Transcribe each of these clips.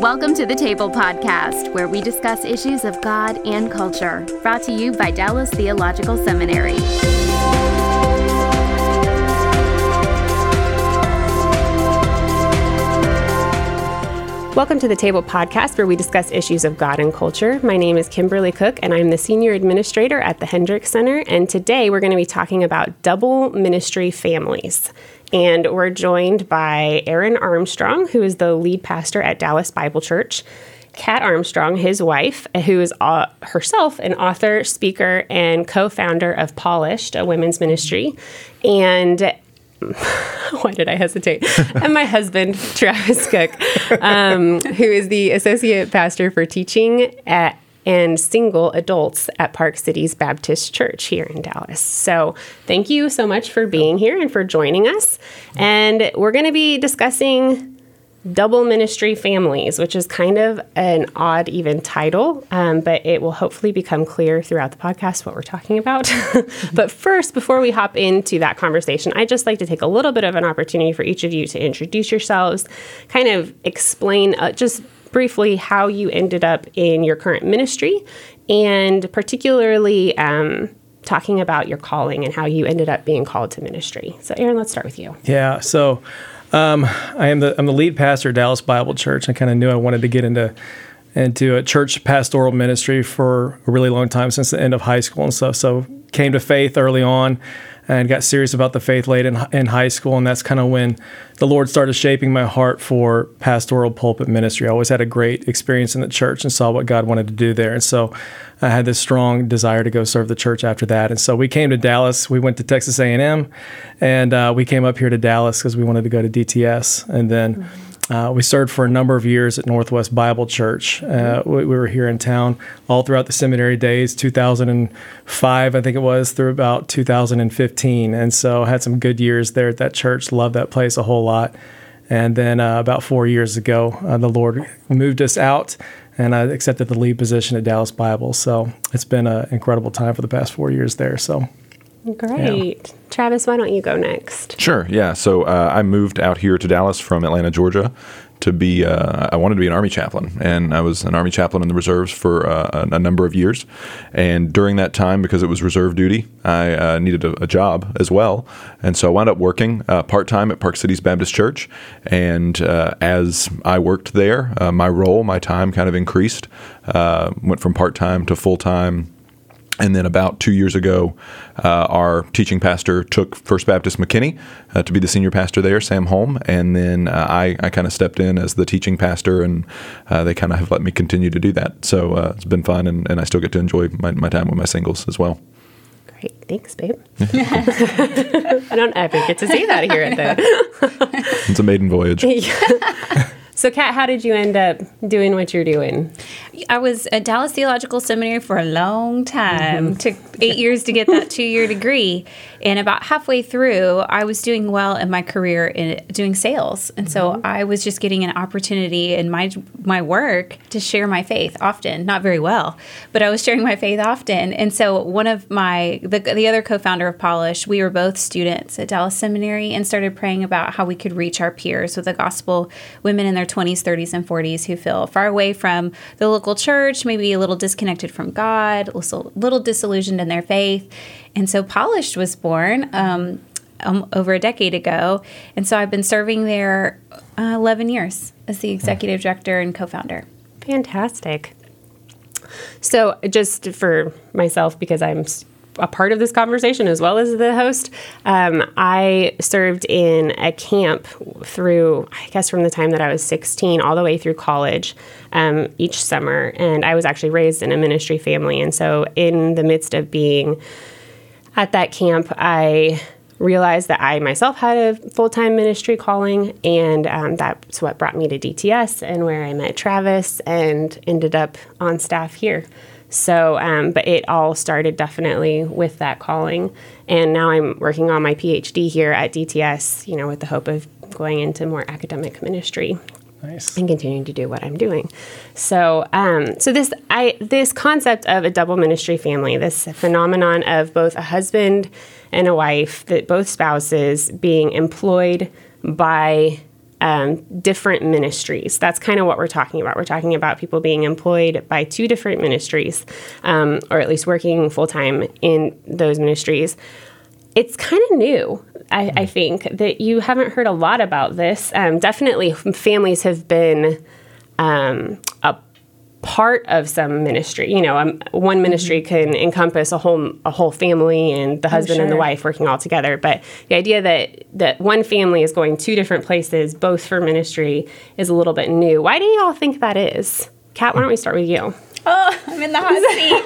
Welcome to the Table Podcast, where we discuss issues of God and culture. Brought to you by Dallas Theological Seminary. Welcome to the Table Podcast, where we discuss issues of God and culture. My name is Kimberly Cook, and I'm the Senior Administrator at the Hendricks Center. And today we're going to be talking about double ministry families. And we're joined by Aaron Armstrong, who is the lead pastor at Dallas Bible Church. Kat Armstrong, his wife, who is uh, herself an author, speaker, and co founder of Polished, a women's ministry. And why did I hesitate? and my husband, Travis Cook, um, who is the associate pastor for teaching at and single adults at Park Cities Baptist Church here in Dallas. So, thank you so much for being here and for joining us. And we're going to be discussing double ministry families, which is kind of an odd, even title, um, but it will hopefully become clear throughout the podcast what we're talking about. but first, before we hop into that conversation, I'd just like to take a little bit of an opportunity for each of you to introduce yourselves, kind of explain uh, just briefly how you ended up in your current ministry, and particularly. Um, talking about your calling and how you ended up being called to ministry. So, Aaron, let's start with you. Yeah. So, um, I am the I'm the lead pastor at Dallas Bible Church. I kind of knew I wanted to get into into a church pastoral ministry for a really long time since the end of high school and stuff. So came to faith early on and got serious about the faith late in, in high school. And that's kind of when the Lord started shaping my heart for pastoral pulpit ministry. I always had a great experience in the church and saw what God wanted to do there. And so I had this strong desire to go serve the church after that. And so we came to Dallas. We went to Texas A&M, and uh, we came up here to Dallas because we wanted to go to DTS. And then mm-hmm uh, we served for a number of years at Northwest Bible Church. Uh, we, we, were here in town all throughout the seminary days, 2005, I think it was, through about 2015. And so had some good years there at that church. Loved that place a whole lot. And then uh, about four years ago, uh, the Lord moved us out, and I accepted the lead position at Dallas Bible. So it's been an incredible time for the past four years there. So Great. Yeah. Travis, why don't you go next? Sure. Yeah. So uh, I moved out here to Dallas from Atlanta, Georgia to be, uh, I wanted to be an Army chaplain. And I was an Army chaplain in the reserves for uh, a, a, number of years. And during that time, because it was reserve duty, I uh, needed a, a, job as well. And so I wound up working uh, part time at Park Cities Baptist Church. And uh, as I worked there, my role, my time kind of increased, went from part time to full time and then about two years ago, uh, our teaching pastor took First Baptist McKinney uh, to be the senior pastor there, Sam Holm. And then uh, I, I kind of stepped in as the teaching pastor, and uh, they kind of have let me continue to do that. So uh, it's been fun, and, and I still get to enjoy my, my time with my singles as well. Great. Thanks, babe. I don't ever get to say that here at the. it's a maiden voyage. So, Kat, how did you end up doing what you're doing? I was at Dallas Theological Seminary for a long time. Mm-hmm. Took eight years to get that two year degree. And about halfway through, I was doing well in my career in doing sales. And so mm-hmm. I was just getting an opportunity in my my work to share my faith often, not very well, but I was sharing my faith often. And so one of my the, the other co-founder of Polish, we were both students at Dallas Seminary and started praying about how we could reach our peers with the gospel women in their 20s, 30s, and 40s who feel far away from the local church, maybe a little disconnected from God, a little disillusioned in their faith. And so Polished was born um, um, over a decade ago. And so I've been serving there uh, 11 years as the executive director and co founder. Fantastic. So, just for myself, because I'm a part of this conversation as well as the host. Um, I served in a camp through, I guess, from the time that I was 16 all the way through college um, each summer. And I was actually raised in a ministry family. And so, in the midst of being at that camp, I realized that I myself had a full time ministry calling, and um, that's what brought me to DTS and where I met Travis and ended up on staff here. So, um, but it all started definitely with that calling. And now I'm working on my PhD here at DTS, you know, with the hope of going into more academic ministry Nice. and continuing to do what I'm doing. So, um, so this I this concept of a double ministry family, this phenomenon of both a husband and a wife, that both spouses being employed by um, different ministries. That's kind of what we're talking about. We're talking about people being employed by two different ministries, um, or at least working full time in those ministries it's kind of new. I, I, think that you haven't heard a lot about this. Um, definitely, families have been um, a part of some ministry. You know, um, one ministry mm-hmm. can encompass a whole a whole family and the husband sure. and the wife working all together. But the idea that that one family is going two different places, both for ministry, is a little bit new. Why do you all think that is? Kat, why don't we start with you? Oh, I'm in the hot seat.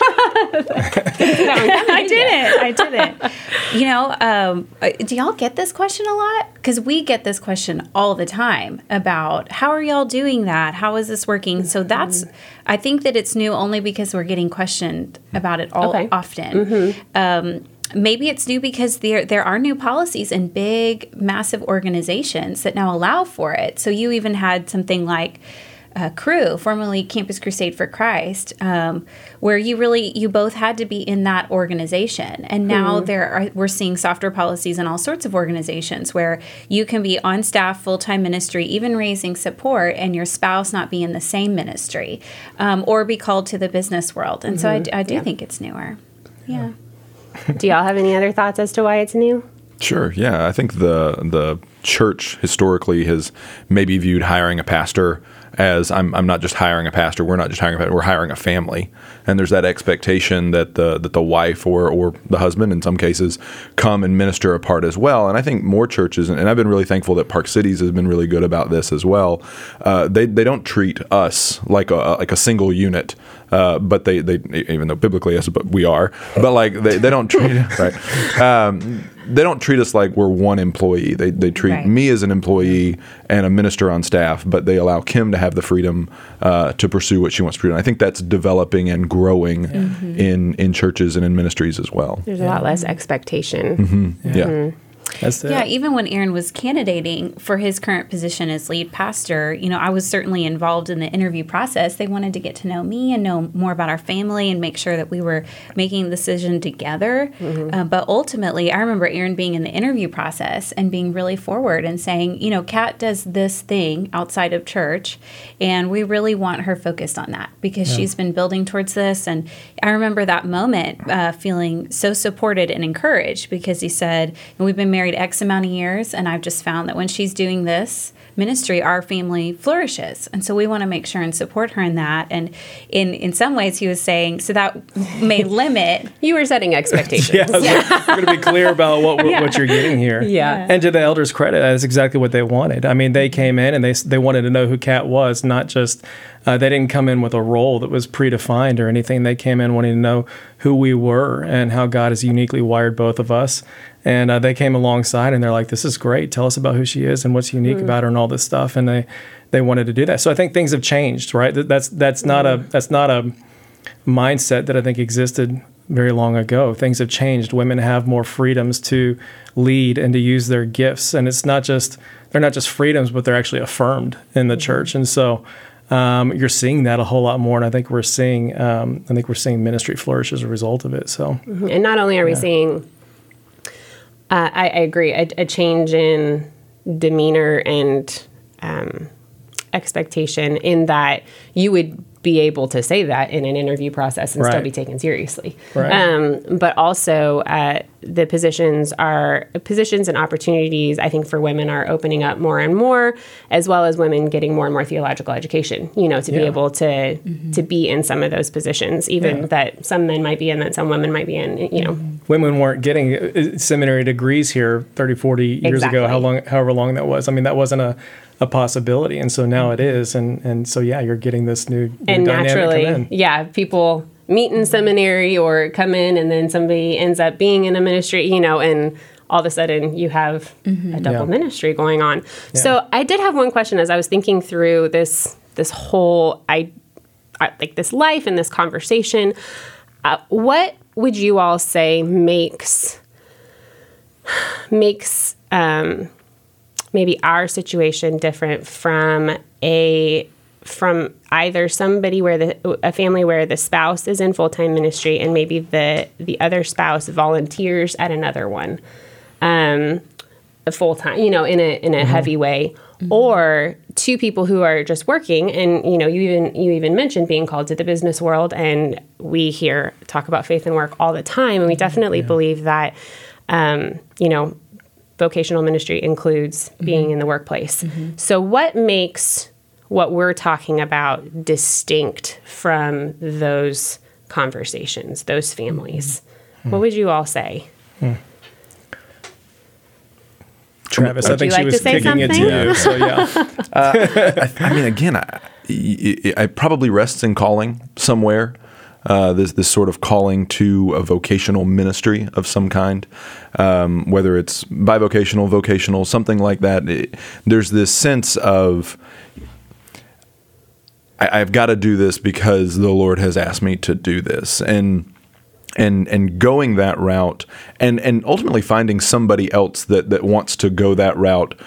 I didn't. I didn't. You know, um, uh, do y'all get this question a lot? Because we get this question all the time about how are y'all doing that? How is this working? So that's, I think that it's new only because we're getting questioned about it all okay. often. Mm-hmm. Um, maybe it's new because there there are new policies in big massive organizations that now allow for it so you even had something like uh, Cru, formerly Campus Crusade for Christ, um, where you really you both had to be in that organization, and now mm. there are we're seeing softer policies in all sorts of organizations where you can be on staff, full time ministry, even raising support, and your spouse not be in the same ministry, um, or be called to the business world. And mm-hmm. so I, mm-hmm. I do yeah. think it's newer. Yeah. do y'all have any other thoughts as to why it's new? Sure. Yeah, I think the the church historically has maybe viewed hiring a pastor as I'm, I'm not just hiring a pastor. We're not just hiring a pastor. We're hiring a family, and there's that expectation that the that the wife or or the husband in some cases come and minister a part as well. And I think more churches, and I've been really thankful that Park Cities has been really good about this as well. Uh, they they don't treat us like a like a single unit, uh, but they they even though biblically yes, but we are, but like they, they don't treat right. Um, they don't treat us like we're one employee. They, they treat right. me as an employee and a minister on staff, but they allow Kim to have the freedom uh, to pursue what she wants to do. And I think that's developing and growing mm-hmm. in in churches and in ministries as well. There's a lot less expectation. Mm-hmm. Yeah. yeah. That's it. Yeah, even when Aaron was candidating for his current position as lead pastor, you know, I was certainly involved in the interview process. They wanted to get to know me and know more about our family and make sure that we were making the decision together. Mm-hmm. Uh, but ultimately, I remember Aaron being in the interview process and being really forward and saying, you know, Kat does this thing outside of church, and we really want her focused on that because yeah. she's been building towards this. And I remember that moment uh, feeling so supported and encouraged because he said, we've been married X amount of years, and I've just found that when she's doing this ministry, our family flourishes. And so we want to make sure and support her in that. And in, in some ways, he was saying, so that may limit. you were setting expectations. yeah, yeah. we're going to be clear about what, yeah. what you're getting here. Yeah. And to the elders' credit, that's exactly what they wanted. I mean, they came in and they, they wanted to know who Kat was, not just uh, they didn't come in with a role that was predefined or anything. They came in wanting to know who we were and how God has uniquely wired both of us. And uh, they came alongside and they're like, "This is great. Tell us about who she is and what's unique mm. about her and all this stuff." And they they wanted to do that. So I think things have changed, right? That's that's not a mm. that's not a mindset that I think existed very long ago. Things have changed. Women have more freedoms to lead and to use their gifts, and it's not just they're not just freedoms, but they're actually affirmed in the mm-hmm. church. And so um, you're seeing that a whole lot more, and I think we're seeing um, I think we're seeing ministry flourish as a result of it. So, mm-hmm. and not only are yeah. we seeing, uh, I, I, agree, a, a, change in demeanor and um, expectation in that you would be able to say that in an interview process and right. still be taken seriously. Right. Um, but also, uh, the positions are positions and opportunities. I think for women are opening up more and more, as well as women getting more and more theological education. You know, to yeah. be able to mm-hmm. to be in some of those positions, even yeah. that some men might be in, that some women might be in. You know, mm-hmm. women weren't getting uh, seminary degrees here 30, 40 years exactly. ago. How long, however long that was. I mean, that wasn't a a possibility, and so now it is, and and so yeah, you're getting this new, new and naturally, yeah, people meet in seminary or come in, and then somebody ends up being in a ministry, you know, and all of a sudden you have mm-hmm. a double yeah. ministry going on. Yeah. So I did have one question as I was thinking through this this whole I uh, like this life and this conversation. Uh, what would you all say makes makes um, maybe our situation different from a from either somebody where the a family where the spouse is in full-time ministry and maybe the the other spouse volunteers at another one um a full-time you know in a in a mm-hmm. heavy way mm-hmm. or two people who are just working and you know you even you even mentioned being called to the business world and we here talk about faith and work all the time and we definitely yeah. believe that um, you know vocational ministry includes mm-hmm. being in the workplace mm-hmm. so what makes what we're talking about distinct from those conversations, those families. Mm-hmm. What would you all say? Hmm. Travis, I think she was kicking it to you. So yeah, uh, I, I, mean, again, I, I, probably rests in calling somewhere. Uh, this this sort of calling to a vocational ministry of some kind, um, whether it's bivocational, vocational, something like that. It, there's this sense of I, I've got to do this because the Lord has asked me to do this, and and and going that route, and and ultimately finding somebody else that that wants to go that route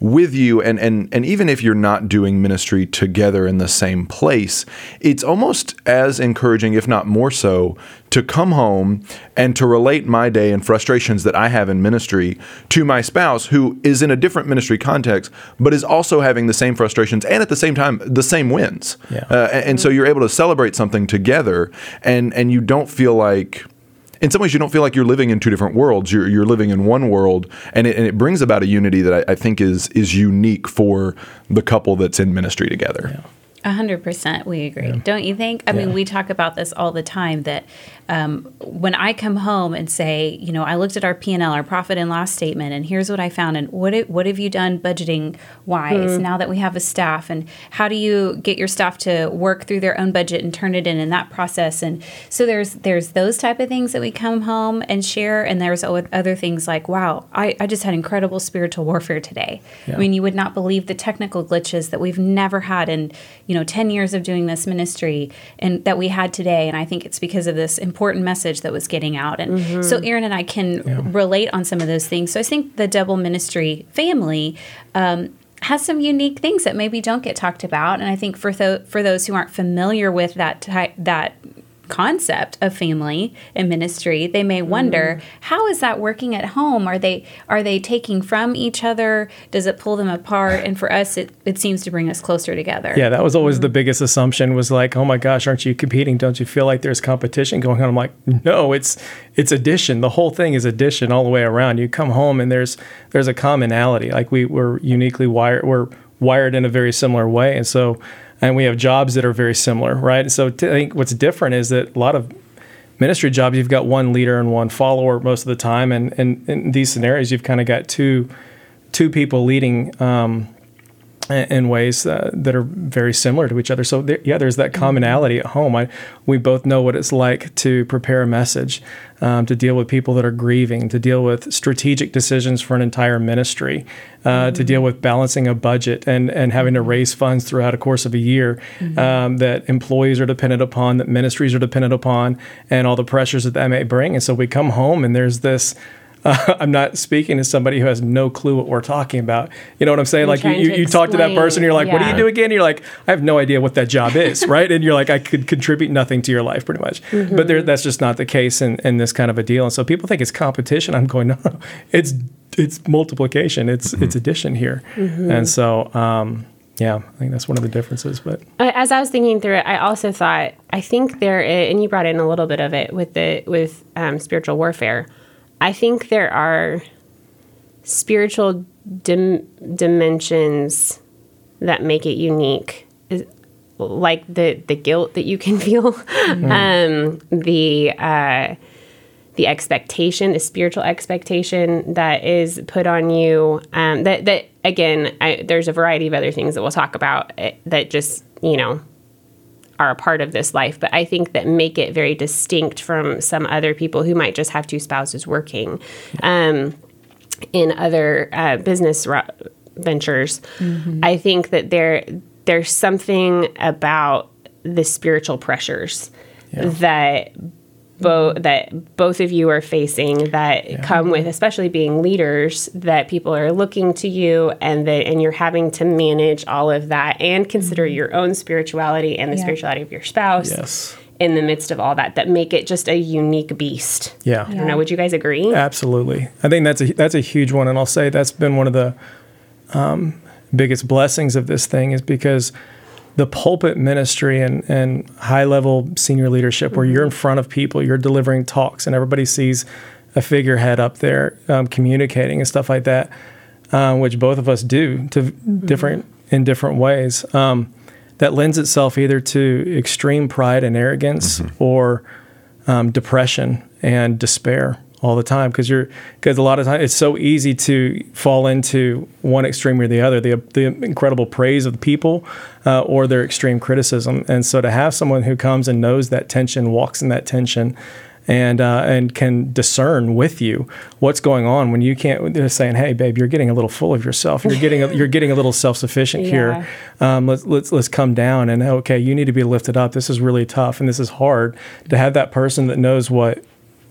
with you and and and even if you're not doing ministry together in the same place it's almost as encouraging if not more so to come home and to relate my day and frustrations that I have in ministry to my spouse who is in a different ministry context but is also having the same frustrations and at the same time the same wins yeah. uh, and, and so you're able to celebrate something together and and you don't feel like in some ways you don't feel like you're living in two different worlds. You're you're living in one world, and it, and it brings about a unity that I, I think is is unique for the couple that's in ministry together. A hundred percent, we agree. Yeah. Don't you think? I yeah. mean, we talk about this all the time. That um, when I come home and say, you know, I looked at our P and L, our profit and loss statement, and here's what I found, and what it, what have you done budgeting wise mm. now that we have a staff, and how do you get your staff to work through their own budget and turn it in in that process? And so there's there's those type of things that we come home and share, and there's other things like, wow, I, I just had incredible spiritual warfare today. Yeah. I mean, you would not believe the technical glitches that we've never had in you know 10 years of doing this ministry and that we had today and i think it's because of this important message that was getting out and mm-hmm. so aaron and i can yeah. relate on some of those things so i think the double ministry family um, has some unique things that maybe don't get talked about and i think for th- for those who aren't familiar with that type that concept of family and ministry they may wonder mm. how is that working at home? Are they are they taking from each other? Does it pull them apart? And for us it, it seems to bring us closer together. Yeah that was always mm. the biggest assumption was like oh my gosh aren't you competing? Don't you feel like there's competition going on? I'm like no it's it's addition. The whole thing is addition all the way around. You come home and there's there's a commonality. Like we we're uniquely wired we're wired in a very similar way. And so and we have jobs that are very similar, right? So I think what's different is that a lot of ministry jobs, you've got one leader and one follower most of the time, and, and in these scenarios, you've kind of got two two people leading um, in ways uh, that are very similar to each other. So there, yeah, there's that commonality at home. I, we both know what it's like to prepare a message, um, to deal with people that are grieving, to deal with strategic decisions for an entire ministry, uh, mm-hmm. to deal with balancing a budget and and having to raise funds throughout a course of a year mm-hmm. um, that employees are dependent upon, that ministries are dependent upon, and all the pressures that that may bring. And so we come home and there's this uh, I'm not speaking to somebody who has no clue what we're talking about. You know what I'm saying? Like you, you, you talk to that person, you're like, yeah. what do you do again? And You're like, I have no idea what that job is, right? And you're like, I could contribute nothing to your life pretty much. Mm-hmm. But there, that's just not the case in, in this kind of a deal. And so people think it's competition. I'm going, no, it's it's multiplication. It's mm-hmm. it's addition here. Mm-hmm. And so um, yeah, I think that's one of the differences. But as I was thinking through it, I also thought I think there, is, and you brought in a little bit of it with the with um, spiritual warfare. I think there are spiritual dim- dimensions that make it unique, like the the guilt that you can feel, mm-hmm. um, the uh, the expectation, the spiritual expectation that is put on you. Um, that that again, I, there's a variety of other things that we'll talk about eh, that just you know are a part of this life, but I think that make it very distinct from some other people who might just have two spouses working um, in other uh, business ventures. Mm-hmm. I think that there there's something about the spiritual pressures that both that both of you are facing that come with especially being leaders that people are looking to you and that and you're having to manage all of that and consider your own spirituality and the spirituality of your spouse Yes. in the midst of all that that make it just a unique beast. Yeah. I don't know, would you guys agree? Absolutely. I think that's a that's a huge one, and I'll say that's been one of the um, biggest blessings of this thing is because the pulpit ministry and, and high level senior leadership, where you're in front of people, you're delivering talks, and everybody sees a figurehead up there um, communicating and stuff like that, uh, which both of us do to different in different ways. Um, that lends itself either to extreme pride and arrogance or um, depression and despair all the time because you're because a lot of times it's so easy to fall into one extreme or the other the the incredible praise of the people uh, or their extreme criticism. And so to have someone who comes and knows that tension walks in that tension and uh, and can discern with you what's going on when you can't they're saying hey babe you're getting a little full of yourself. You're getting a, you're getting a little self-sufficient here. Um, let's let's let's come down and okay you need to be lifted up. This is really tough and this is hard. To have that person that knows what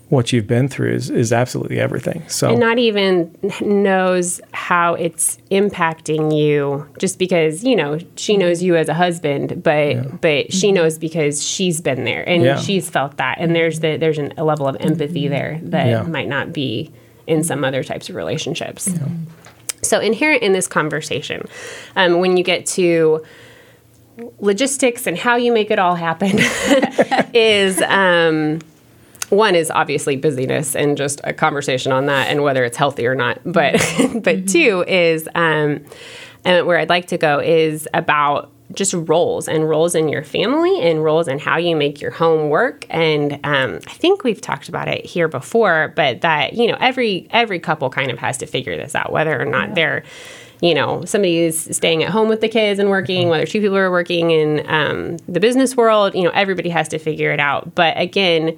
what you've been through is, is absolutely everything. So and not even knows how it's impacting you just because you know she knows you as a husband but but she knows because she's been there and Yeah. she's felt that. And there's the there's an, a level of empathy there that Yeah. might not be in some other types of relationships. So inherent in this conversation um, when you get to logistics and how you make it all happen is um, one is obviously busyness and just a conversation on that and whether it's healthy or not. But but two is um, and where I'd like to go is about just roles and roles in your family and roles in how you make your home work. And um, I think we've talked about it here before, but that you know every every couple kind of has to figure this out whether or not they're you know, somebody is staying at home with the kids and working, whether two people are working in um, the business world, you know, everybody has to figure it out. But again,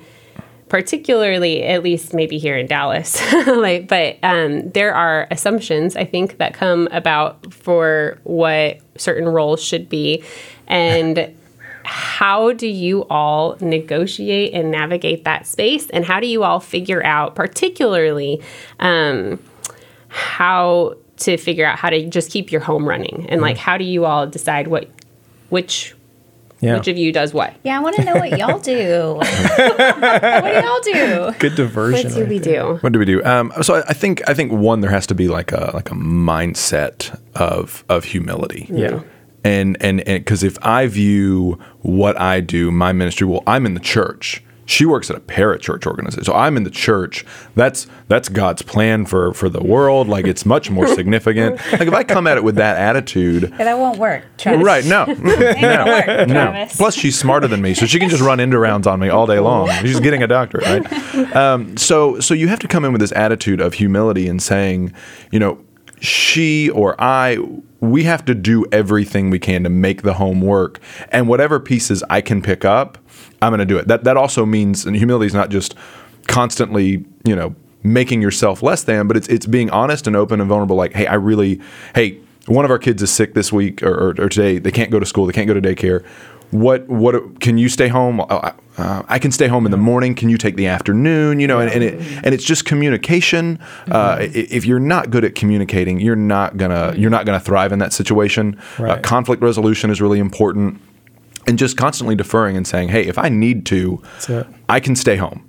particularly at least maybe here in Dallas, like, but um, there are assumptions I think that come about for what certain roles should be, and how do you all negotiate and navigate that space, and how do you all figure out, particularly. Um, how to figure out how to just keep your home running? And like how do you all decide what which yeah, which of you does what Yeah, I want to know what y'all do. what do y'all do? good diversion. what do right we there. do What do we do? Um, so I, I think I think one there has to be like a like a mindset of of humility. Yeah. And and because if I view what I do, my ministry, well, I'm in the church. She works at a parachurch organization, so I'm in the church. That's that's God's plan for for the world. Like it's much more significant. Like if I come at it with that attitude, Yeah, that won't work. Travis. right? No, Ain't gonna work, no. Plus, she's smarter than me, so she can just run into rounds on me all day long. She's getting a doctorate, right? Um, so, so you have to come in with this attitude of humility and saying, you know, she or I, we have to do everything we can to make the home work, and whatever pieces I can pick up, I'm going to do it. That that also means, and humility is not just constantly, you know, making yourself less than, but it's it's being honest and open and vulnerable. Like, hey, I really, hey, one of our kids is sick this week or, or, or today. They can't go to school. They can't go to daycare. What what can you stay home? Uh, uh, I can stay home in the morning. Can you take the afternoon? You know, and, and it and it's just communication. Uh, i- if you're not good at communicating, you're not gonna you're not gonna thrive in that situation. Uh, conflict resolution is really important, and just constantly deferring and saying, hey, if I need to. I can stay home.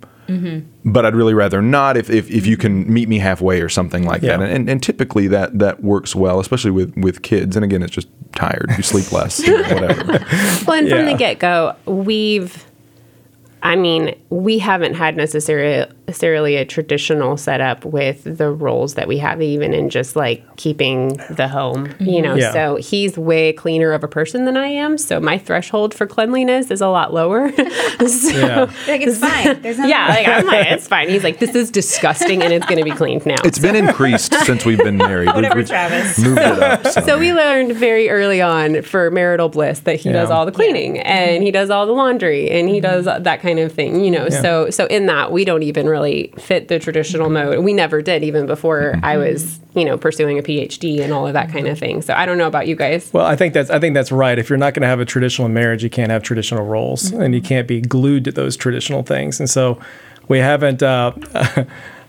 But I'd really rather not if, if, if you can meet me halfway or something like Yeah. that. And, and typically that, that works well, especially with, with kids. And again, it's just tired. You sleep less, whatever. well and from the get-go we've I mean, we haven't had necessarily necessarily a traditional setup with the roles that we have, even in just like keeping the home. You know, Yeah. so he's way cleaner of a person than I am. So my threshold for cleanliness is a lot lower. so, Yeah. Like it's fine. There's yeah, like I'm like, it's fine. He's like, this is disgusting, and it's going to be cleaned now. It's been increased since we've been married. We've- Whatever, we've Travis. Moved it up. So. So we learned very early on for marital bliss that he does all the cleaning and he does all the laundry and he mm-hmm. does that kind of thing, you know. Yeah. So so in that we don't even really really fit the traditional mode. We never did, even before I was, you know, pursuing a PhD and all of that kind of thing. So I don't know about you guys. Well, I think that's I think that's right. If you're not going to have a traditional marriage, you can't have traditional roles, and you can't be glued to those traditional things. And so, we haven't. Uh,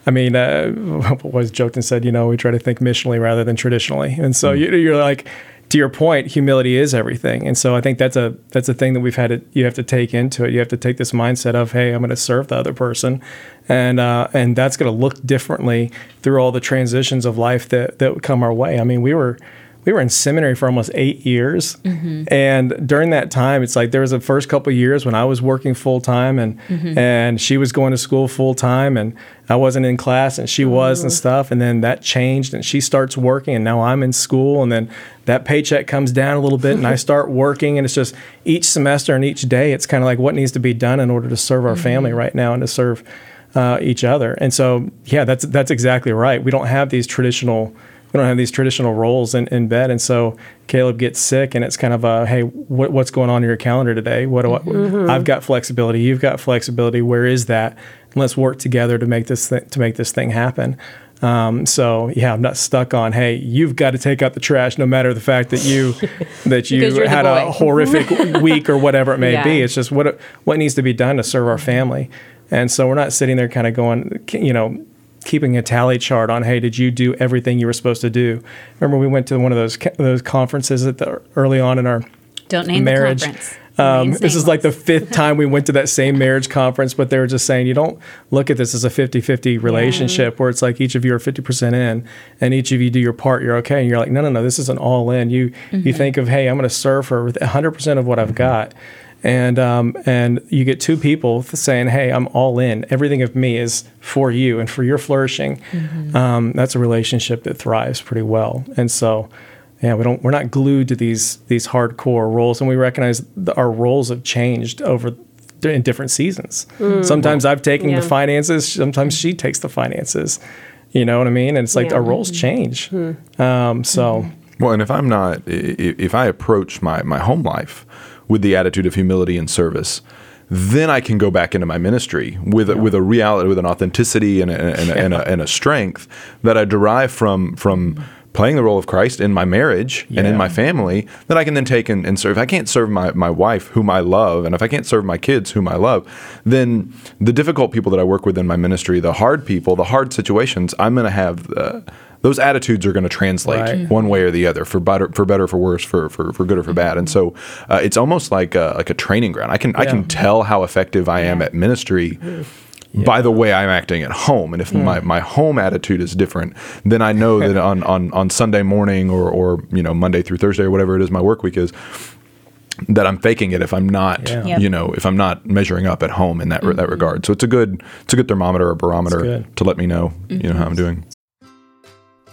I mean, uh, was joked and said? You know, we try to think missionally rather than traditionally. And so you, you're like, to your point, humility is everything. And so I think that's a that's a thing that we've had to you have to take into it. You have to take this mindset of, hey, I'm going to serve the other person, and uh, and that's going to look differently through all the transitions of life that that come our way. I mean, we were we were in seminary for almost eight years, mm-hmm. and during that time, it's like there was the first couple of years when I was working full time, and mm-hmm. and she was going to school full time, and I wasn't in class, and she was, and oh. stuff, and then that changed, and she starts working, and now I'm in school, and then that paycheck comes down a little bit, and I start working, and it's just each semester and each day, it's kind of like what needs to be done in order to serve our family mm-hmm. right now and to serve uh, each other, and so yeah, that's that's exactly right. We don't have these traditional we don't have these traditional roles in, in bed. And so Caleb gets sick and it's kind of a, hey, what, what's going on in your calendar today? What do I, I've got flexibility. You've got flexibility. Where is that? And let's work together to make this, th- to make this thing happen. Um, so yeah, I'm not stuck on, hey, you've got to take out the trash no matter the fact that you, that you had a horrific week or whatever it may Yeah. be. It's just what, what needs to be done to serve our family. And so we're not sitting there kind of going, you know, keeping a tally chart on hey did you do everything you were supposed to do? Remember we went to one of those those conferences at the early on in our Don't name marriage? the conference. um, this is like the fifth time we went to that same marriage conference but they were just saying you don't look at this as a 50-50 relationship where it's like each of you are 50% in and each of you do your part you're okay. And you're like no no no this is an all in. You you think of hey i'm going to serve her with 100% of what i've got and um, and you get two people saying, "Hey, I'm all in. Everything of me is for you and for your flourishing." Um, that's a relationship that thrives pretty well. And so, yeah, we don't we're not glued to these these hardcore roles, and we recognize that our roles have changed over in different seasons. Sometimes I've taken Yeah. the finances. Sometimes she takes the finances. You know what I mean? And it's like Yeah. our roles change. Um, so. Well, and if I'm not, i- i- if I approach my, my home life with the attitude of humility and service, then I can go back into my ministry with a, with a reality, with an authenticity and a, and, a, and, a, and a strength that I derive from from playing the role of Christ in my marriage and in my family that I can then take and, and serve. If I can't serve my, my wife, whom I love, and if I can't serve my kids, whom I love, then the difficult people that I work with in my ministry, the hard people, the hard situations, I'm going to have. Uh, those attitudes are going to translate Right. one way or the other, for better, for better, for worse, for for, for good or for bad. And so uh, it's almost like a, like a training ground. I can I can tell how effective I am at ministry. By the way I'm acting at home, and if my, my home attitude is different, then I know that on, on, on Sunday morning or, or you know Monday through Thursday or whatever it is my work week is, that I'm faking it if I'm not Yeah. Yep. you know if I'm not measuring up at home in that that regard. So it's a good it's a good thermometer or barometer to let me know you know how I'm doing.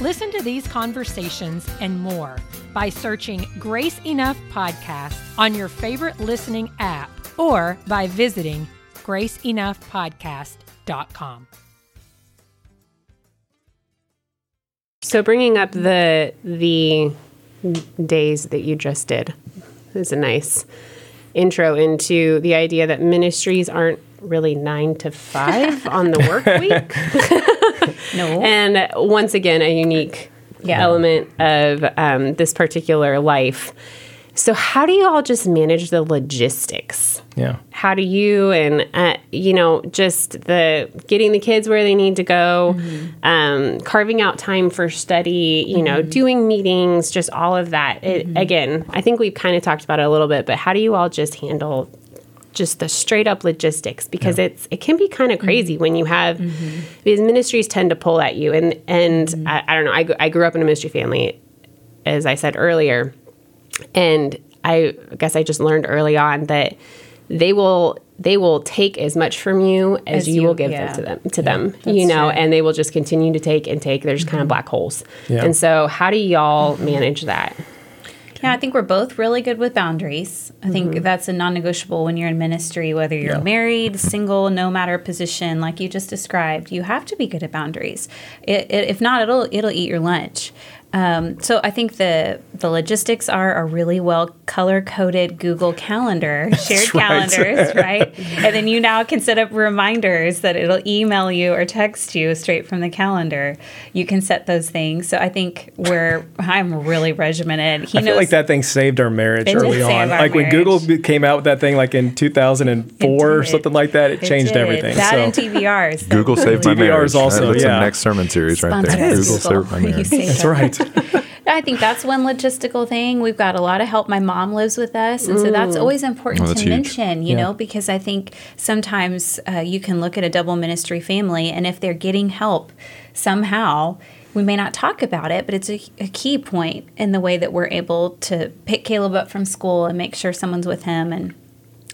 Listen to these conversations and more by searching Grace Enough Podcast on your favorite listening app or by visiting graceenoughpodcast.com. So bringing up the the days that you just did is a nice intro into the idea that ministries aren't really nine to five on the work week, No. and once again a unique Yeah. element of um, this particular life. So how do you all just manage the logistics? Yeah. how do you and uh, you know just the getting the kids where they need to go um, carving out time for study you know doing meetings just all of that it, again i think we've kind of talked about it a little bit but how do you all just handle just the straight up logistics because it's it can be kind of crazy when you have mm-hmm. mm-hmm. because ministries tend to pull at you. And and mm-hmm. I, I don't know I, I grew up in a ministry family as i said earlier. And I guess I just learned early on that they will they will take as much from you as, As you, you- will give yeah. them to them to them you know true. and they will just continue to take and take. They're just kind of black holes. Yeah. and so how do y'all manage that Yeah, I think we're both really good with boundaries. I think mm-hmm. that's a non negotiable when you're in ministry, whether you're Yeah. married, single, no matter position, like you just described. You have to be good at boundaries. It, it, if not, it'll it'll eat your lunch. Um, so I think the the logistics are a really well color coded Google Calendar, shared right. calendars, right? And then you now can set up reminders that it'll email you or text you straight from the calendar. You can set those things. So I think we're I'm really regimented. He I feel like that thing saved our marriage early on. our Like when Google came out with that thing, like in 2004 or something like that, it, It changed did. everything. That so and TBRs. Google saved my DVRs marriage. also, that's yeah. the next sermon series right there. Sponsor us, Google saved my marriage. that's right. I think that's one logistical thing. We've got a lot of help. My mom lives with us, and so that's always important Oh, that's to huge. mention, you Yeah. know, because I think sometimes uh, you can look at a double ministry family, and if they're getting help somehow, we may not talk about it, but it's a, a key point in the way that we're able to pick Caleb up from school and make sure someone's with him and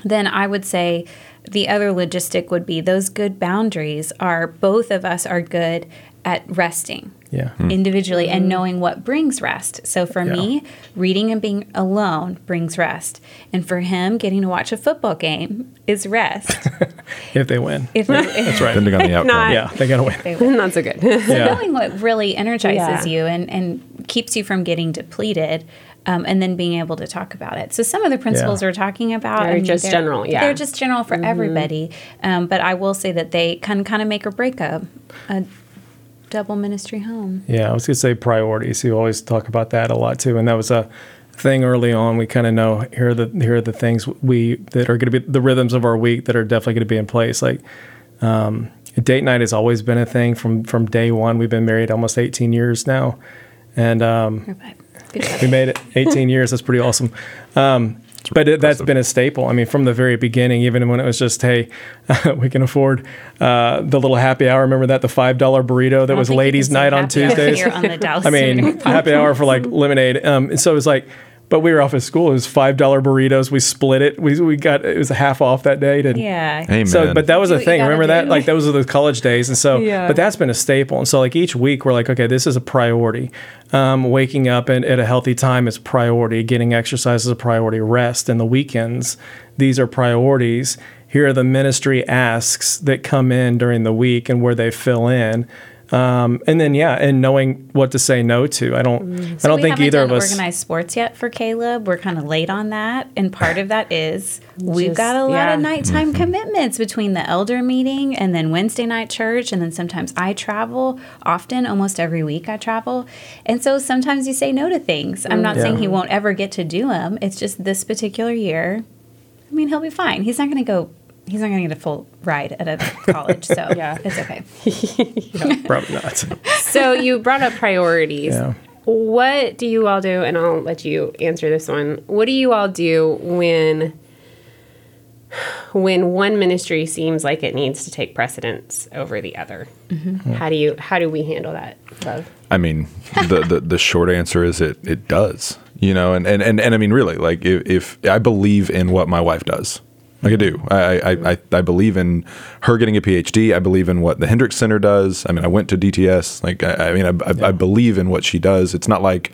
then I would say the other logistic would be those good boundaries are both of us are good at resting Yeah. individually and knowing what brings rest. So for Yeah. me, reading and being alone brings rest. And for him, getting to watch a football game is rest. If they win. if, if right. Depending on the outcome. not- Yeah, they got to win. they win. not so good So knowing what really energizes Yeah. you and, and keeps you from getting depleted, um, and then being able to talk about it. So some of the principles Yeah. we're talking about, They're just general, yeah. they're just general for everybody. Um, but I will say that they can kind of make or break a, a double ministry home. Yeah, I was gonna say priorities. You always talk about that a lot too, and that was a thing early on. We kind of know here are the here are the things we that are going to be the rhythms of our week that are definitely going to be in place. Like um, date night has always been a thing from from day one. We've been married almost 18 years now, and um, we made it 18 years. That's pretty awesome. Um, but it, that's been a staple. I mean, from the very beginning, even when it was just, hey, we can afford uh, the little happy hour. Remember that the five dollar burrito that was ladies' night on happy Tuesdays. on I mean, happy hour for like lemonade. Um, and so it was like, but we were off at school. It was five dollar burritos. We split it. We we got it was a half off that day. To, Yeah. Amen. so, but that was a thing. gotta Remember that? Like those were the college days, and so. Yeah. But that's been a staple. And so, like each week, we're like, okay, this is a priority. Um, waking up and at a healthy time is priority. Getting exercise is a priority. Rest and the weekends, these are priorities. Here are the ministry asks that come in during the week and where they fill in. Um, and then yeah, and knowing what to say no to. I don't. Mm. I So don't we think haven't either of us. organized sports yet for Caleb. We're kind of late on that, and part of that is we've Just- got a lot yeah. of nighttime mm-hmm. commitments between the elder meeting and then Wednesday night church, and then sometimes I travel. Often, almost every week, I travel, and so sometimes you say no to things. I'm not Yeah. saying he won't ever get to do them. It's just this particular year. I mean, he'll be fine. He's not going to go. He's not going to get a full ride at a college, so Yeah. it's okay. Probably not. so you brought up priorities. Yeah. What do you all do? And I'll let you answer this one. What do you all do when when one ministry seems like it needs to take precedence over the other? Mm-hmm. How do you how do we handle that? Love? I mean, the, the the short answer is it it does. You know, and and and, and I mean, really, like if, if I believe in what my wife does. Like I do, I, I I I believe in her getting a PhD. I believe in what the Hendricks Center does. I mean, I went to DTS. Like I, I mean, I, I, I believe in what she does. It's not like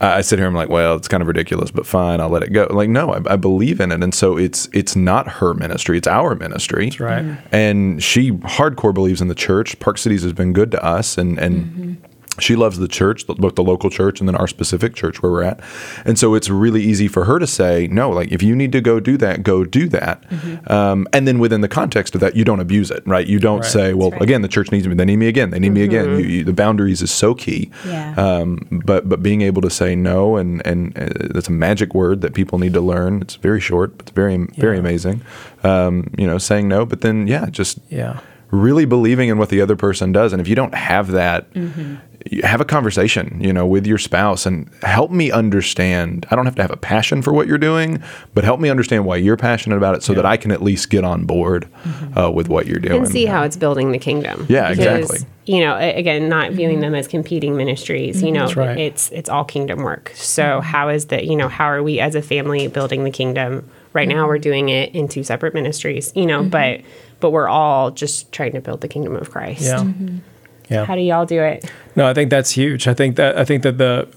I sit here. And I'm like, well, it's kind of ridiculous, but fine, I'll let it go. Like, no, I, I believe in it, and so it's it's not her ministry; it's our ministry. That's right. And she hardcore believes in the church. Park Cities has been good to us, and and. Mm-hmm. She loves the church, both the local church and then our specific church where we're at. And so it's really easy for her to say, no, like if you need to go do that, go do that. Um, and then within the context of that, you don't abuse it, right? You don't Right. say, well, right. again, the church needs me. They need me again. They need me again. You, you, the boundaries is so key. Yeah. Um, but but being able to say no and and uh, that's a magic word that people need to learn. It's very short, but it's very very amazing. Um, you know, saying no, but then yeah, just Yeah. Really believing in what the other person does. And if you don't have that, mm-hmm. you have a conversation, you know, with your spouse and help me understand. I don't have to have a passion for what you're doing, but help me understand why you're passionate about it so that I can at least get on board mm-hmm. uh, with what you're doing. and see how it's building the kingdom. Yeah, Because, exactly. You know, again, not viewing mm-hmm. them as competing ministries. You know, right. it's it's all kingdom work. So how is that? You know, how are we as a family building the kingdom Right now, we're mm-hmm. doing it in two separate ministries, you know, mm-hmm. but but we're all just trying to build the kingdom of Christ. Yeah. Mm-hmm. Yeah. How do y'all do it? No, I think that's huge. I think that I think that the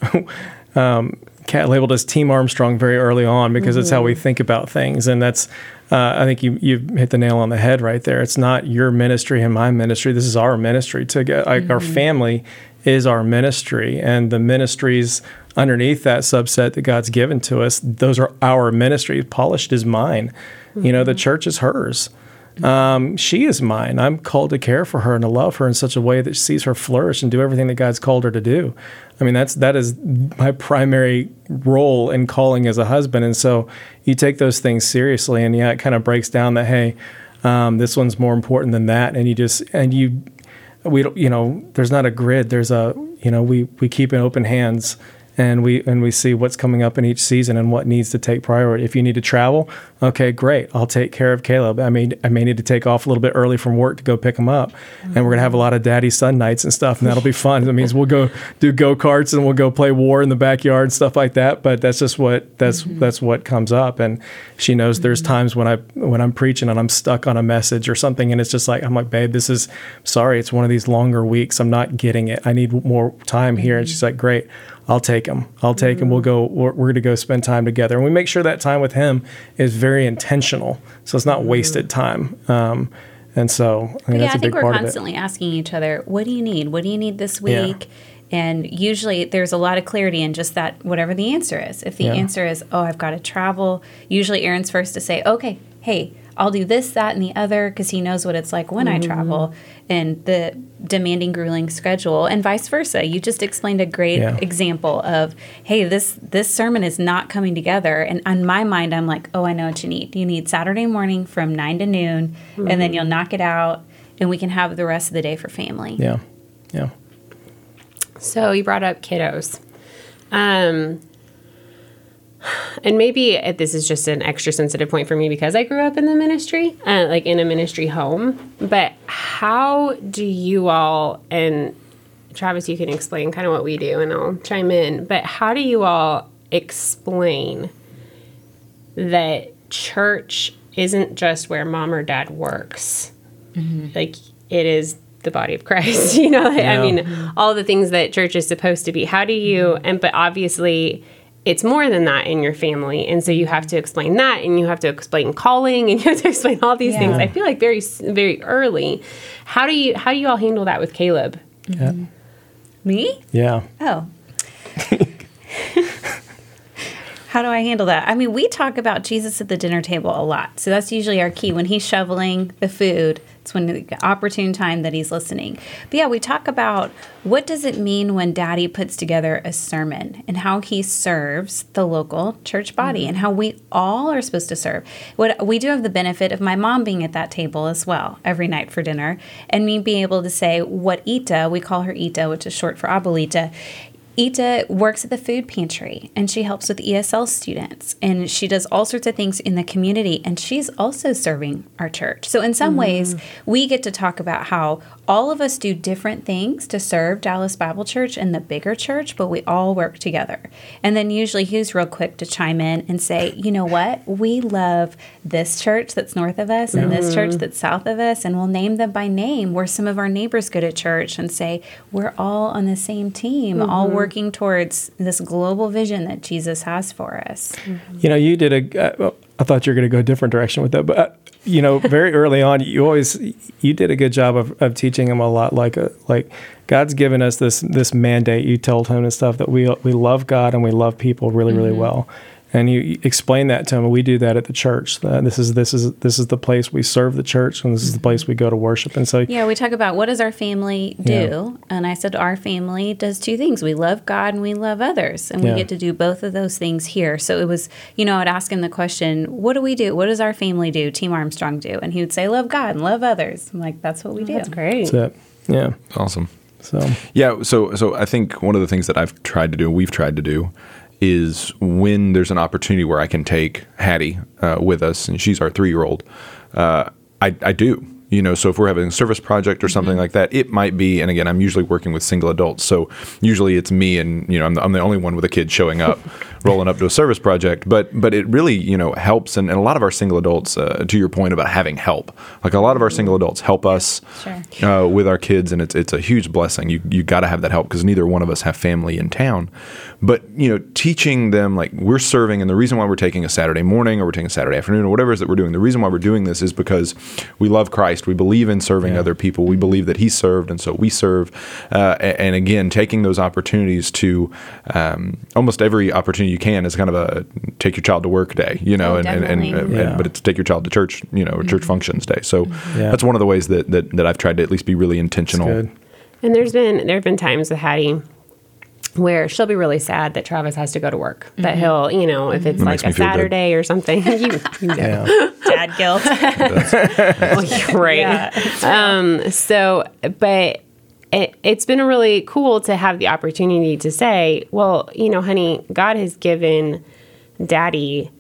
um, Kat labeled as Team Armstrong very early on because it's how we think about things, and that's uh, I think you you hit the nail on the head right there. It's not your ministry and my ministry. This is our ministry. To get like our family is our ministry, and the ministries underneath that subset that God's given to us, those are our ministry. Polished is mine. You know, the church is hers um, she is mine. I'm called to care for her and to love her in such a way that she sees her flourish and do everything that God's called her to do. I mean, that's that is my primary role in calling as a husband. And so you take those things seriously, and yeah, it kind of breaks down that hey, um, this one's more important than that, and you just and you we don't you know there's not a grid. There's a you know we we keep an open hands and we and we see what's coming up in each season and what needs to take priority. If you need to travel, okay, great. I'll take care of Caleb. I mean, I may need to take off a little bit early from work to go pick him up, and we're gonna have a lot of daddy son nights and stuff, and that'll be fun. That means we'll go do go karts and we'll go play war in the backyard and stuff like that. But that's just what that's mm-hmm. that's what comes up, and she knows there's mm-hmm. times when I when I'm preaching and I'm stuck on a message or something, and it's just like I'm like, babe, this is sorry, it's one of these longer weeks. I'm not getting it. I need more time here, and mm-hmm. she's like, great. I'll take him. I'll take him. We'll go. We're, we're going to go spend time together, and we make sure that time with him is very intentional. So it's not wasted time. Um, and so I think yeah, I think we're part of it. constantly asking each other, "What do you need? What do you need this Yeah. week?" And usually, there's a lot of clarity in just that. Whatever the answer is, if the Yeah. answer is, "Oh, I've got to travel," usually Aaron's first to say, "Okay, hey, I'll do this, that, and the other," because he knows what it's like when I travel and the demanding, grueling schedule, and vice versa. You just explained a great Yeah. example of, "Hey, this this sermon is not coming together," and on my mind, I'm like, "Oh, I know what you need. You need Saturday morning from nine to noon, and then you'll knock it out." and we can have the rest of the day for family. Yeah, yeah. So you brought up kiddos. Um, and maybe this is just an extra sensitive point for me because I grew up in the ministry, uh, like in a ministry home. But how do you all, and Travis, you can explain kind of what we do and I'll chime in, but how do you all explain that church isn't just where mom or dad works? Like it is the body of Christ, you know? I mean, all the things that church is supposed to be. How do you, and but obviously, it's more than that in your family and so you have to explain that and you have to explain calling and you have to explain all these things i feel like very very early how do you how do you all handle that with caleb Yeah. Me? Yeah. Oh. How do I handle that? I mean, we talk about Jesus at the dinner table a lot. So that's usually our key. When he's shoveling the food, it's when the opportune time that he's listening. But yeah, we talk about what does it mean when daddy puts together a sermon and how he serves the local church body mm-hmm. and how we all are supposed to serve. What we do have the benefit of my mom being at that table as well every night for dinner and me being able to say what Ita, we call her Ita, which is short for Abuelita, Ita works at the food pantry and she helps with ESL students and she does all sorts of things in the community and she's also serving our church. So in some ways, mm. we get to talk about how all of us do different things to serve Dallas Bible Church and the bigger church, but we all work together. And then usually he's real quick to chime in and say, "You know what? We love this church that's north of us and this church that's south of us and we'll name them by name where some of our neighbors go to church and say, "We're all on the same team, all working towards this global vision that Jesus has for us." You know, you did a. Uh, well, I thought you were going to go a different direction with that, but uh, you know, very early on, you always you did a good job of, of teaching him a lot. Like a, like God's given us this this mandate. You told him and stuff that we we love God and we love people really really well. And you, you explain that to him. We do that at the church. Uh, this is this is this is the place we serve the church, and this is the place we go to worship. And so, Yeah, we talk about what does our family do? And I said our family does two things. We love God and we love others. And Yeah. we get to do both of those things here. So it was, you know, I'd ask him the question, what do we do? What does our family do? Team Armstrong do? And he would say, love God and love others. I'm like, that's what we do. that's great that's it. Yeah. Awesome. So Yeah, so so I think one of the things that I've tried to do, we've tried to do, is when there's an opportunity where I can take Hattie uh, with us, and she's our three year old. Uh, I, I do. You know, so if we're having a service project or something like that, it might be. And again, I'm usually working with single adults, so usually it's me and you know I'm the, I'm the only one with a kid showing up, rolling up to a service project. But but it really you know helps, and, and a lot of our single adults, uh, to your point about having help, like a lot of our single adults help us Sure. uh, with our kids, and it's it's a huge blessing. You you got to have that help because neither one of us have family in town. But you know, teaching them like we're serving, and the reason why we're taking a Saturday morning or we're taking a Saturday afternoon or whatever it is that we're doing, the reason why we're doing this is because we love Christ. We believe in serving other people. We believe that He served, and so we serve. Uh, and again, taking those opportunities to um, almost every opportunity you can is kind of a take your child to work day, you know, Oh, and, and, and, definitely. and- but it's take your child to church, you know, or church functions day. So Yeah. that's one of the ways that, that that I've tried to at least be really intentional. And there's been there have been times with Hattie where she'll be really sad that Travis has to go to work. That he'll, you know, if it's That like a feel good. Saturday or something, you, you know, Yeah. Dad guilt. right? Um, so, but it, it's been really cool to have the opportunity to say, well, you know, honey, God has given Daddy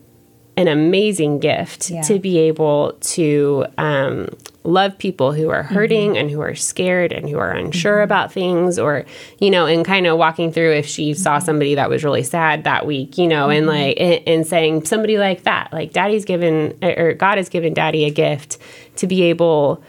an amazing gift Yeah. to be able to um, love people who are mm-hmm. hurting and who are scared and who are unsure mm-hmm. about things, or you know, and kind of walking through if she saw mm-hmm. somebody that was really sad that week, you know, and like and, and saying somebody like that, like Daddy's given or God has given Daddy a gift to be able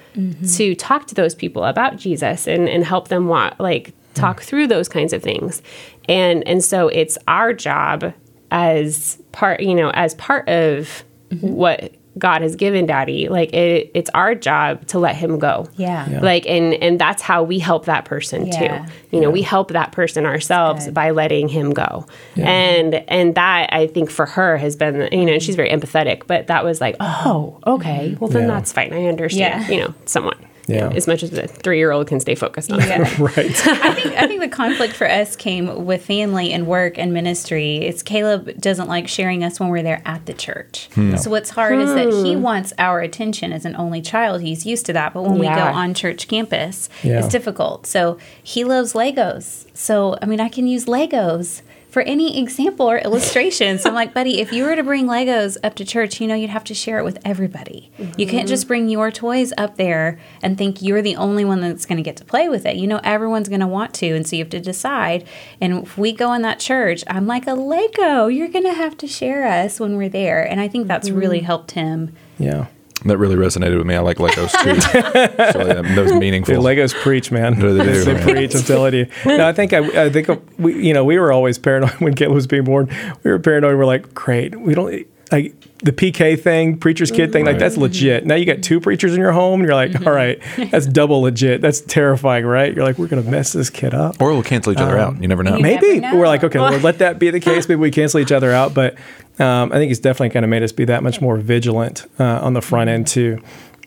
to talk to those people about Jesus and and help them walk like talk mm. through those kinds of things, and and so it's our job as part you know as part of what god has given daddy like it, it's our job to let him go Yeah. Yeah. like and and that's how we help that person Yeah. too you know we help that person ourselves by letting him go and and that i think for her has been you know and she's very empathetic but that was like oh okay well then Yeah. that's fine i understand Yeah. you know somewhat Yeah. as much as the three-year-old can stay focused on it Right. I think I think the conflict for us came with family and work and ministry. It's Caleb doesn't like sharing us when we're there at the church. Hmm. So what's hard is that he hmm. wants our attention as an only child. He's used to that, but when we go on church campus, Yeah. it's difficult. So he loves Legos. So I mean, I can use Legos for any example or illustration. so I'm like, buddy, if you were to bring Legos up to church, you know, you'd have to share it with everybody. You can't just bring your toys up there and think you're the only one that's going to get to play with it. You know, everyone's going to want to. And so you have to decide. And if we go in that church, I'm like a Lego. You're going to have to share us when we're there. And I think that's really mm-hmm. helped him. Yeah. That really resonated with me. I like Legos too. so, yeah, that was meaningful. Legos preach, man. No, they do. they preach. I'm telling you. No, I think I, I think we, you know, we were always paranoid when Caleb was being born. We were paranoid. We're like, great. We don't like the PK thing, preacher's kid thing. Like that's legit. Now you got two preachers in your home, and you're like, all right, that's double legit. That's terrifying, right? You're like, we're gonna mess this kid up. or we'll cancel each other out. You never know. You Maybe never know. we're like, okay, well, let that be the case. Maybe we cancel each other out. But um, I think it's definitely kind of made us be that much more vigilant uh, on the front end too,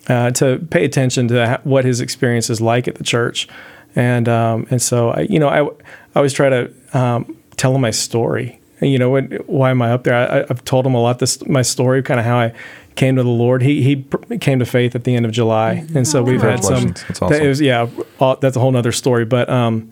uh, to pay attention to ha- what his experience is like at the church, and um, and so I, you know, I, I always try to um, tell him my story. And, you know, why am I up there? I, I've told him a lot this my story, kind of how I came to the Lord. He he pr- came to faith at the end of July, and so we've had some. That's awesome. It was yeah, all, that's a whole other story. But um,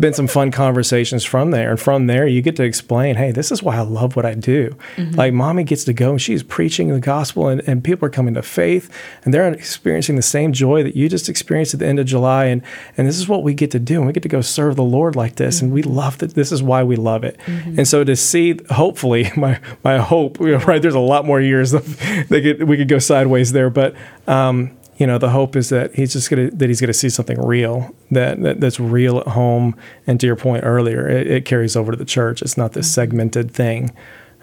been some fun conversations from there, and from there you get to explain, hey, this is why I love what I do. Like mommy gets to go and she's preaching the gospel, and, and people are coming to faith, and they're experiencing the same joy that you just experienced at the end of July, and and this is what we get to do, and we get to go serve the Lord like this, and we love that. This is why we love it, and so to see, hopefully, my my hope, right? There's a lot more years that could we could go sideways there, but. Um, you know the hope is that he's just gonna that he's gonna see something real that, that that's real at home. And to your point earlier it, it carries over to the church. It's not this segmented thing.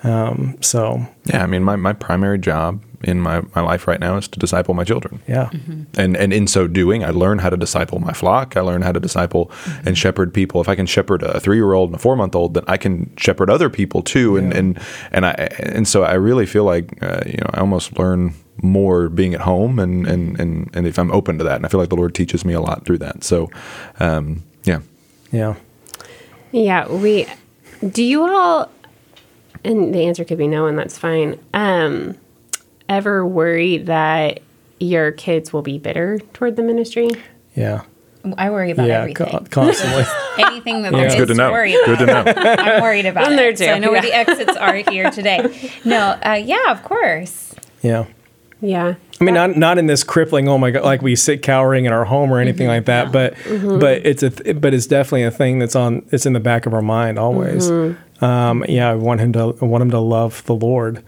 Um, so. Yeah, I mean, my, my primary job in my, my life right now is to disciple my children. yeah. And and in so doing, I learn how to disciple my flock. I learn how to disciple and shepherd people. If I can shepherd a three year old and a four month old, then I can shepherd other people too. And and and I and so I really feel like uh, you know I almost learn more being at home and and and and if I'm open to that, and I feel like the Lord teaches me a lot through that. So, um, yeah. yeah Yeah, we do you all and the answer could be no and that's fine. Um ever worry that your kids will be bitter toward the ministry? yeah I worry about yeah everything. co- constantly Anything that Yeah. there It's is Good to know. worry about. Good to know. I'm worried about I'm it. there So too, I know where the exits are here today. No, uh, yeah, of course. yeah Yeah. I mean, not not in this crippling. Oh my god, like we sit cowering in our home or anything mm-hmm. like that. But mm-hmm. but it's a th- but it's definitely a thing that's on. It's in the back of our mind always. Mm-hmm. Um, yeah, I want him to I want him to love the Lord.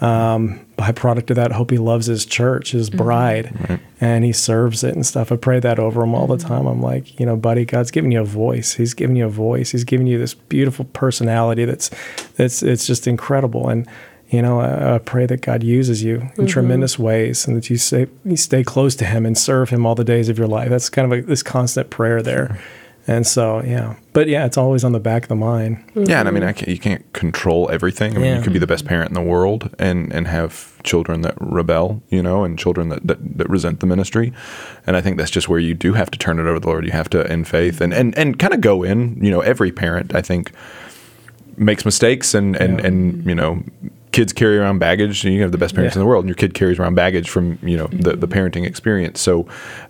Um, byproduct of that, I hope he loves his church, his bride, and he serves it and stuff. I pray that over him all the time. I'm like, you know, buddy, God's giving you a voice. He's giving you a voice. He's giving you this beautiful personality that's that's it's just incredible. And you know, I, I pray that God uses you in mm-hmm. tremendous ways, and that you stay you stay close to Him and serve Him all the days of your life. That's kind of a, this constant prayer there. And so, yeah, but yeah, it's always on the back of the mind. Mm-hmm. Yeah, and I mean, I can't, you can't control everything. I mean, Yeah. you could be the best mm-hmm. parent in the world and, and have children that rebel, you know, and children that, that, that resent the ministry. And I think that's just where you do have to turn it over to the Lord. You have to, in faith, and, and, and kind of go in. You know, every parent, I think, makes mistakes, and, and, Yeah. and you know, kids carry around baggage. And you have the best parents Yeah. in the world, and your kid carries around baggage from you know the, the parenting experience. So,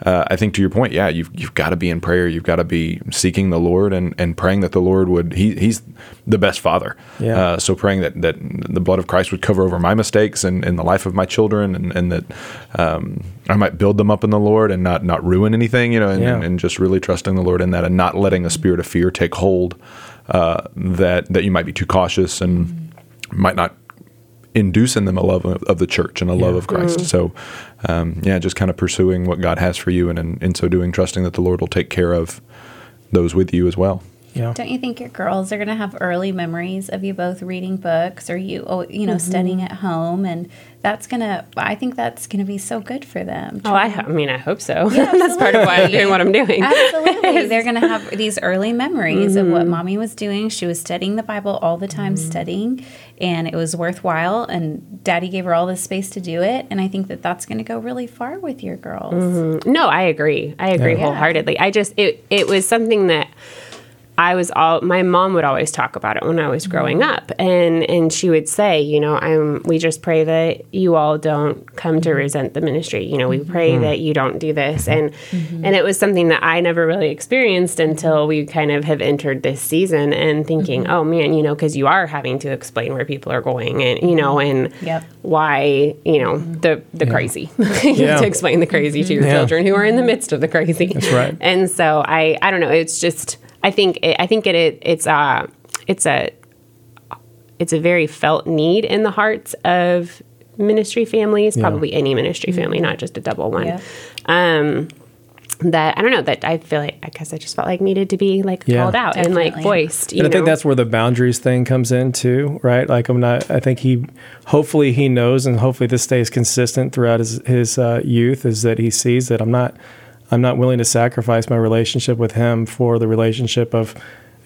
uh, I think to your point, yeah, you've you've got to be in prayer. You've got to be seeking the Lord and, and praying that the Lord would he he's the best father. Yeah. Uh, so praying that that the blood of Christ would cover over my mistakes and, and the life of my children, and, and that um, I might build them up in the Lord and not not ruin anything, you know, and, Yeah. and, and just really trusting the Lord in that, and not letting a spirit of fear take hold. Uh, that that you might be too cautious and might not induce in them a love of, of the church and a love Yeah. of Christ. So, um, yeah, just kind of pursuing what God has for you, and in, in so doing, trusting that the Lord will take care of those with you as well. Yeah. Don't you think your girls are going to have early memories of you both reading books or you, oh, you know, studying mm-hmm. at home, and that's gonna. I think that's going to be so good for them. Oh, I, ho- I mean, I hope so. That's part of why I'm doing what I'm doing. Absolutely. They're going to have these early memories of what mm-hmm. mommy was doing. She was studying the Bible all the time, mm-hmm. studying, and it was worthwhile. And daddy gave her all this space to do it. And I think that that's going to go really far with your girls. No, I agree. I agree Yeah. wholeheartedly. I just it it was something that I was all my mom would always talk about it when I was growing mm-hmm. up and and she would say, you know, I'm we just pray that you all don't come to mm-hmm. resent the ministry. You know, we pray mm-hmm. that you don't do this and and it was something that I never really experienced until we kind of have entered this season and thinking, oh man, you know, cuz you are having to explain where people are going and you know and Yep. why, you know, the the crazy. you Yeah. have to explain the crazy to your Yeah. children who are in the midst of the crazy. That's right. And so I, I don't know. It's just I think it, I think it, it it's a it's a it's a very felt need in the hearts of ministry families, probably any ministry family, not just a double one. Yeah. Um, that I don't know that I feel like I guess I just felt like needed to be like Yeah. called out and like voiced. You and I think that's where the boundaries thing comes in too, right? Like I'm not. I think he, hopefully he knows, and hopefully this stays consistent throughout his his uh, youth, is that he sees that I'm not, I'm not willing to sacrifice my relationship with him for the relationship of,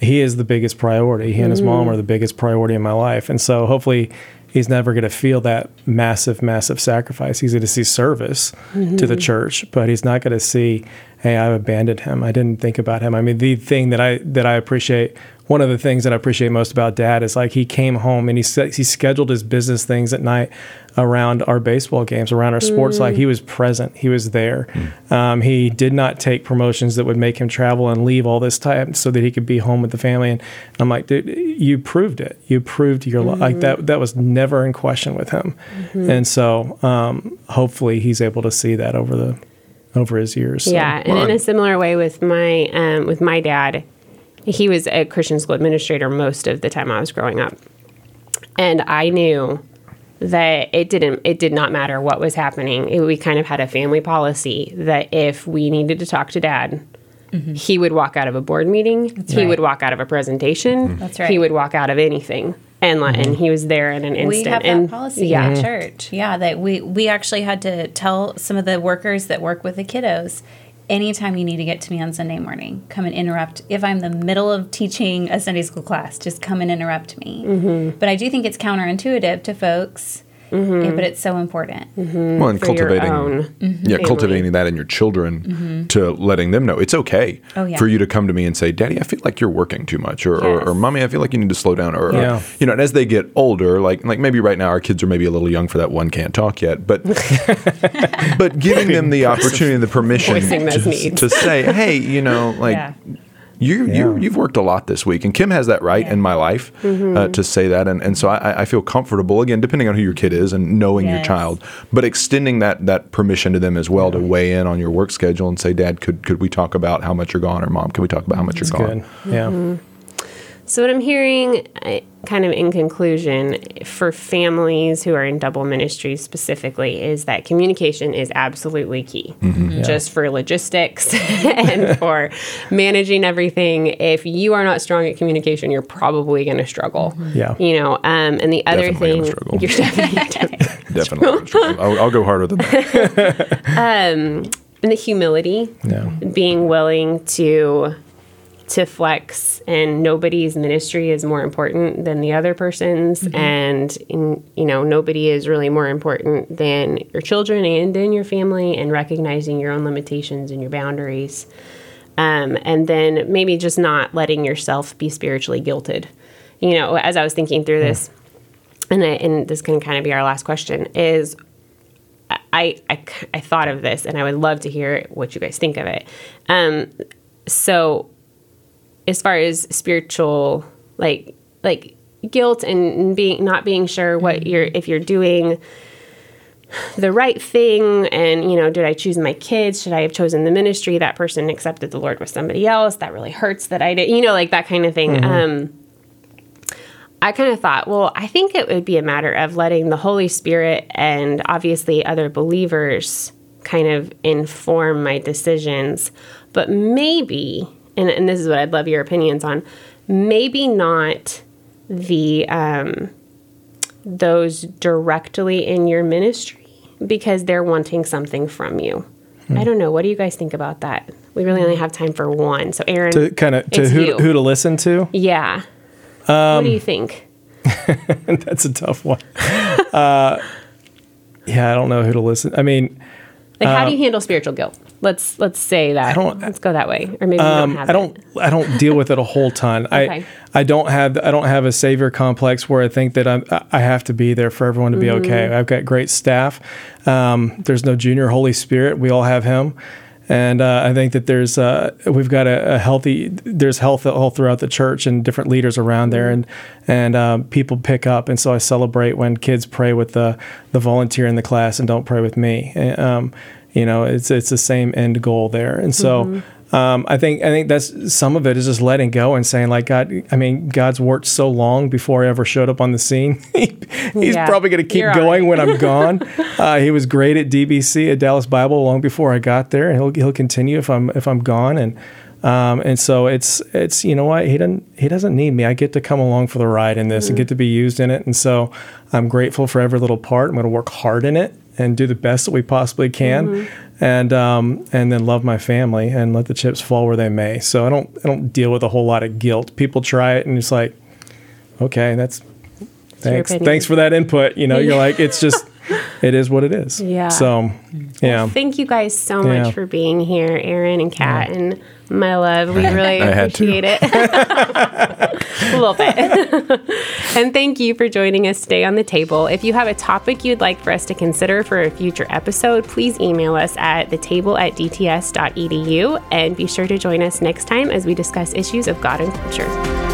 he is the biggest priority. He and his mom mm. are the biggest priority in my life, and so hopefully. He's never going to feel that massive, massive sacrifice. He's going to see service to the mm-hmm. church, but he's not going to see, "Hey, I've abandoned him. I didn't think about him." I mean, the thing that I that I appreciate one of the things that I appreciate most about dad is like he came home and he he scheduled his business things at night around our baseball games, around our sports. Like he was present, he was there. Um, he did not take promotions that would make him travel and leave all this time so that he could be home with the family. And I'm like, dude, you proved it. You proved your li like that. That was never in question with him. And so um, hopefully he's able to see that over the over his years. So. Yeah, and in a similar way with my um, with my dad, he was a Christian school administrator most of the time I was growing up, and I knew that it didn't it did not matter what was happening. It, we kind of had a family policy that if we needed to talk to dad. Mm-hmm. He would walk out of a board meeting. he right. would walk out of a presentation. Mm-hmm. That's He would walk out of anything, and let, and mm-hmm. he was there in an instant. We have and that policy yeah, at church. Yeah, that we we actually had to tell some of the workers that work with the kiddos. Anytime you need to get to me on Sunday morning, come and interrupt. If I'm in the middle of teaching a Sunday school class, just come and interrupt me. Mm-hmm. But I do think it's counterintuitive to folks, Mm-hmm. yeah, but it's so important. Mm-hmm. Well, and for your cultivating, own yeah, mm-hmm. cultivating that in your children to letting them know it's okay Oh, yeah. for you to come to me and say, "Daddy, I feel like you're working too much," or, or, Yes. or "Mommy, I feel like you need to slow down," or, or, you know. And as they get older, like like maybe right now our kids are maybe a little young for that one can't talk yet, but but giving them the opportunity, and the permission to, to say, "Hey, you know, like." Yeah. You, you you've worked a lot this week, and Kim has that right in my life Mm-hmm. uh, to say that, and, and so I, I feel comfortable again, depending on who your kid is and knowing your child, but extending that that permission to them as well to weigh in on your work schedule and say, Dad, could could we talk about how much you're gone, or Mom, can we talk about how much It's you're gone? good. Yeah. Mm-hmm. So, what I'm hearing, kind of in conclusion, for families who are in double ministry specifically, is that communication is absolutely key. Mm-hmm. Mm-hmm. Just for logistics and for managing everything. If you are not strong at communication, you're probably going to struggle. Mm-hmm. Yeah. You know, um, and the other Definitely thing, struggle. you're definitely Definitely, I'll, I'll go harder than that. Um, and the humility, Yeah. being willing to to flex and nobody's ministry is more important than the other person's. And in, you know nobody is really more important than your children and then your family and recognizing your own limitations and your boundaries. Um, and then maybe just not letting yourself be spiritually guilted. You know as i was thinking through this and, I, and this can kind of be our last question is I, I, I thought of this and I would love to hear what you guys think of it. Um, so as far as spiritual, like, like guilt and being, not being sure what you're, if you're doing the right thing and, you know, did I choose my kids? Should I have chosen the ministry? That person accepted the Lord with somebody else. That really hurts that I did, you know, like that kind of thing. Um, I kind of thought, well, I think it would be a matter of letting the Holy Spirit and obviously other believers kind of inform my decisions. But maybe, and, and this is what I'd love your opinions on, maybe not the um, those directly in your ministry because they're wanting something from you. I don't know. What do you guys think about that? We really only have time for one. So, Aaron, To kind of to who you. who to listen to. yeah. what do you think? That's a tough one. Uh, yeah, I don't know who to listen. I mean, Like, how do you handle spiritual guilt? Let's let's say that. Uh, I don't- Let's go that way, or maybe um, don't I don't it. I don't deal with it a whole ton. Okay. I I don't have I don't have a savior complex where I think that I'm, I have to be there for everyone to be Mm-hmm. okay. I've got great staff. Um, there's no junior Holy Spirit. We all have Him. And uh, I think that there's uh, we've got a, a healthy there's health all throughout the church and different leaders around there and and um, people pick up and so I celebrate when kids pray with the the volunteer in the class and don't pray with me. And, um, you know, it's it's the same end goal there. And so um, I think I think that's some of it is just letting go and saying like God. I mean, God's worked so long before I ever showed up on the scene. He's Yeah, probably going to keep going right. when I'm gone. uh, he was great at DBC at Dallas Bible long before I got there, and he'll he'll continue if I'm if I'm gone. And um, and so it's it's you know what he doesn't he doesn't need me. I get to come along for the ride in this and get to be used in it. And so I'm grateful for every little part. I'm going to work hard in it and do the best that we possibly can. And um, and then love my family and let the chips fall where they may. So I don't I don't deal with a whole lot of guilt. People try it and it's like, okay, that's thanks thanks for that input. You know, you're like it's just it is what it is. Yeah. So yeah. Thank you guys so Yeah. much for being here, Aaron and Kat and my love. We really appreciate it. a little bit. and thank you for joining us today on the table. If you have a topic you'd like for us to consider for a future episode, please email us at thetable at dts.edu and be sure to join us next time as we discuss issues of God and culture.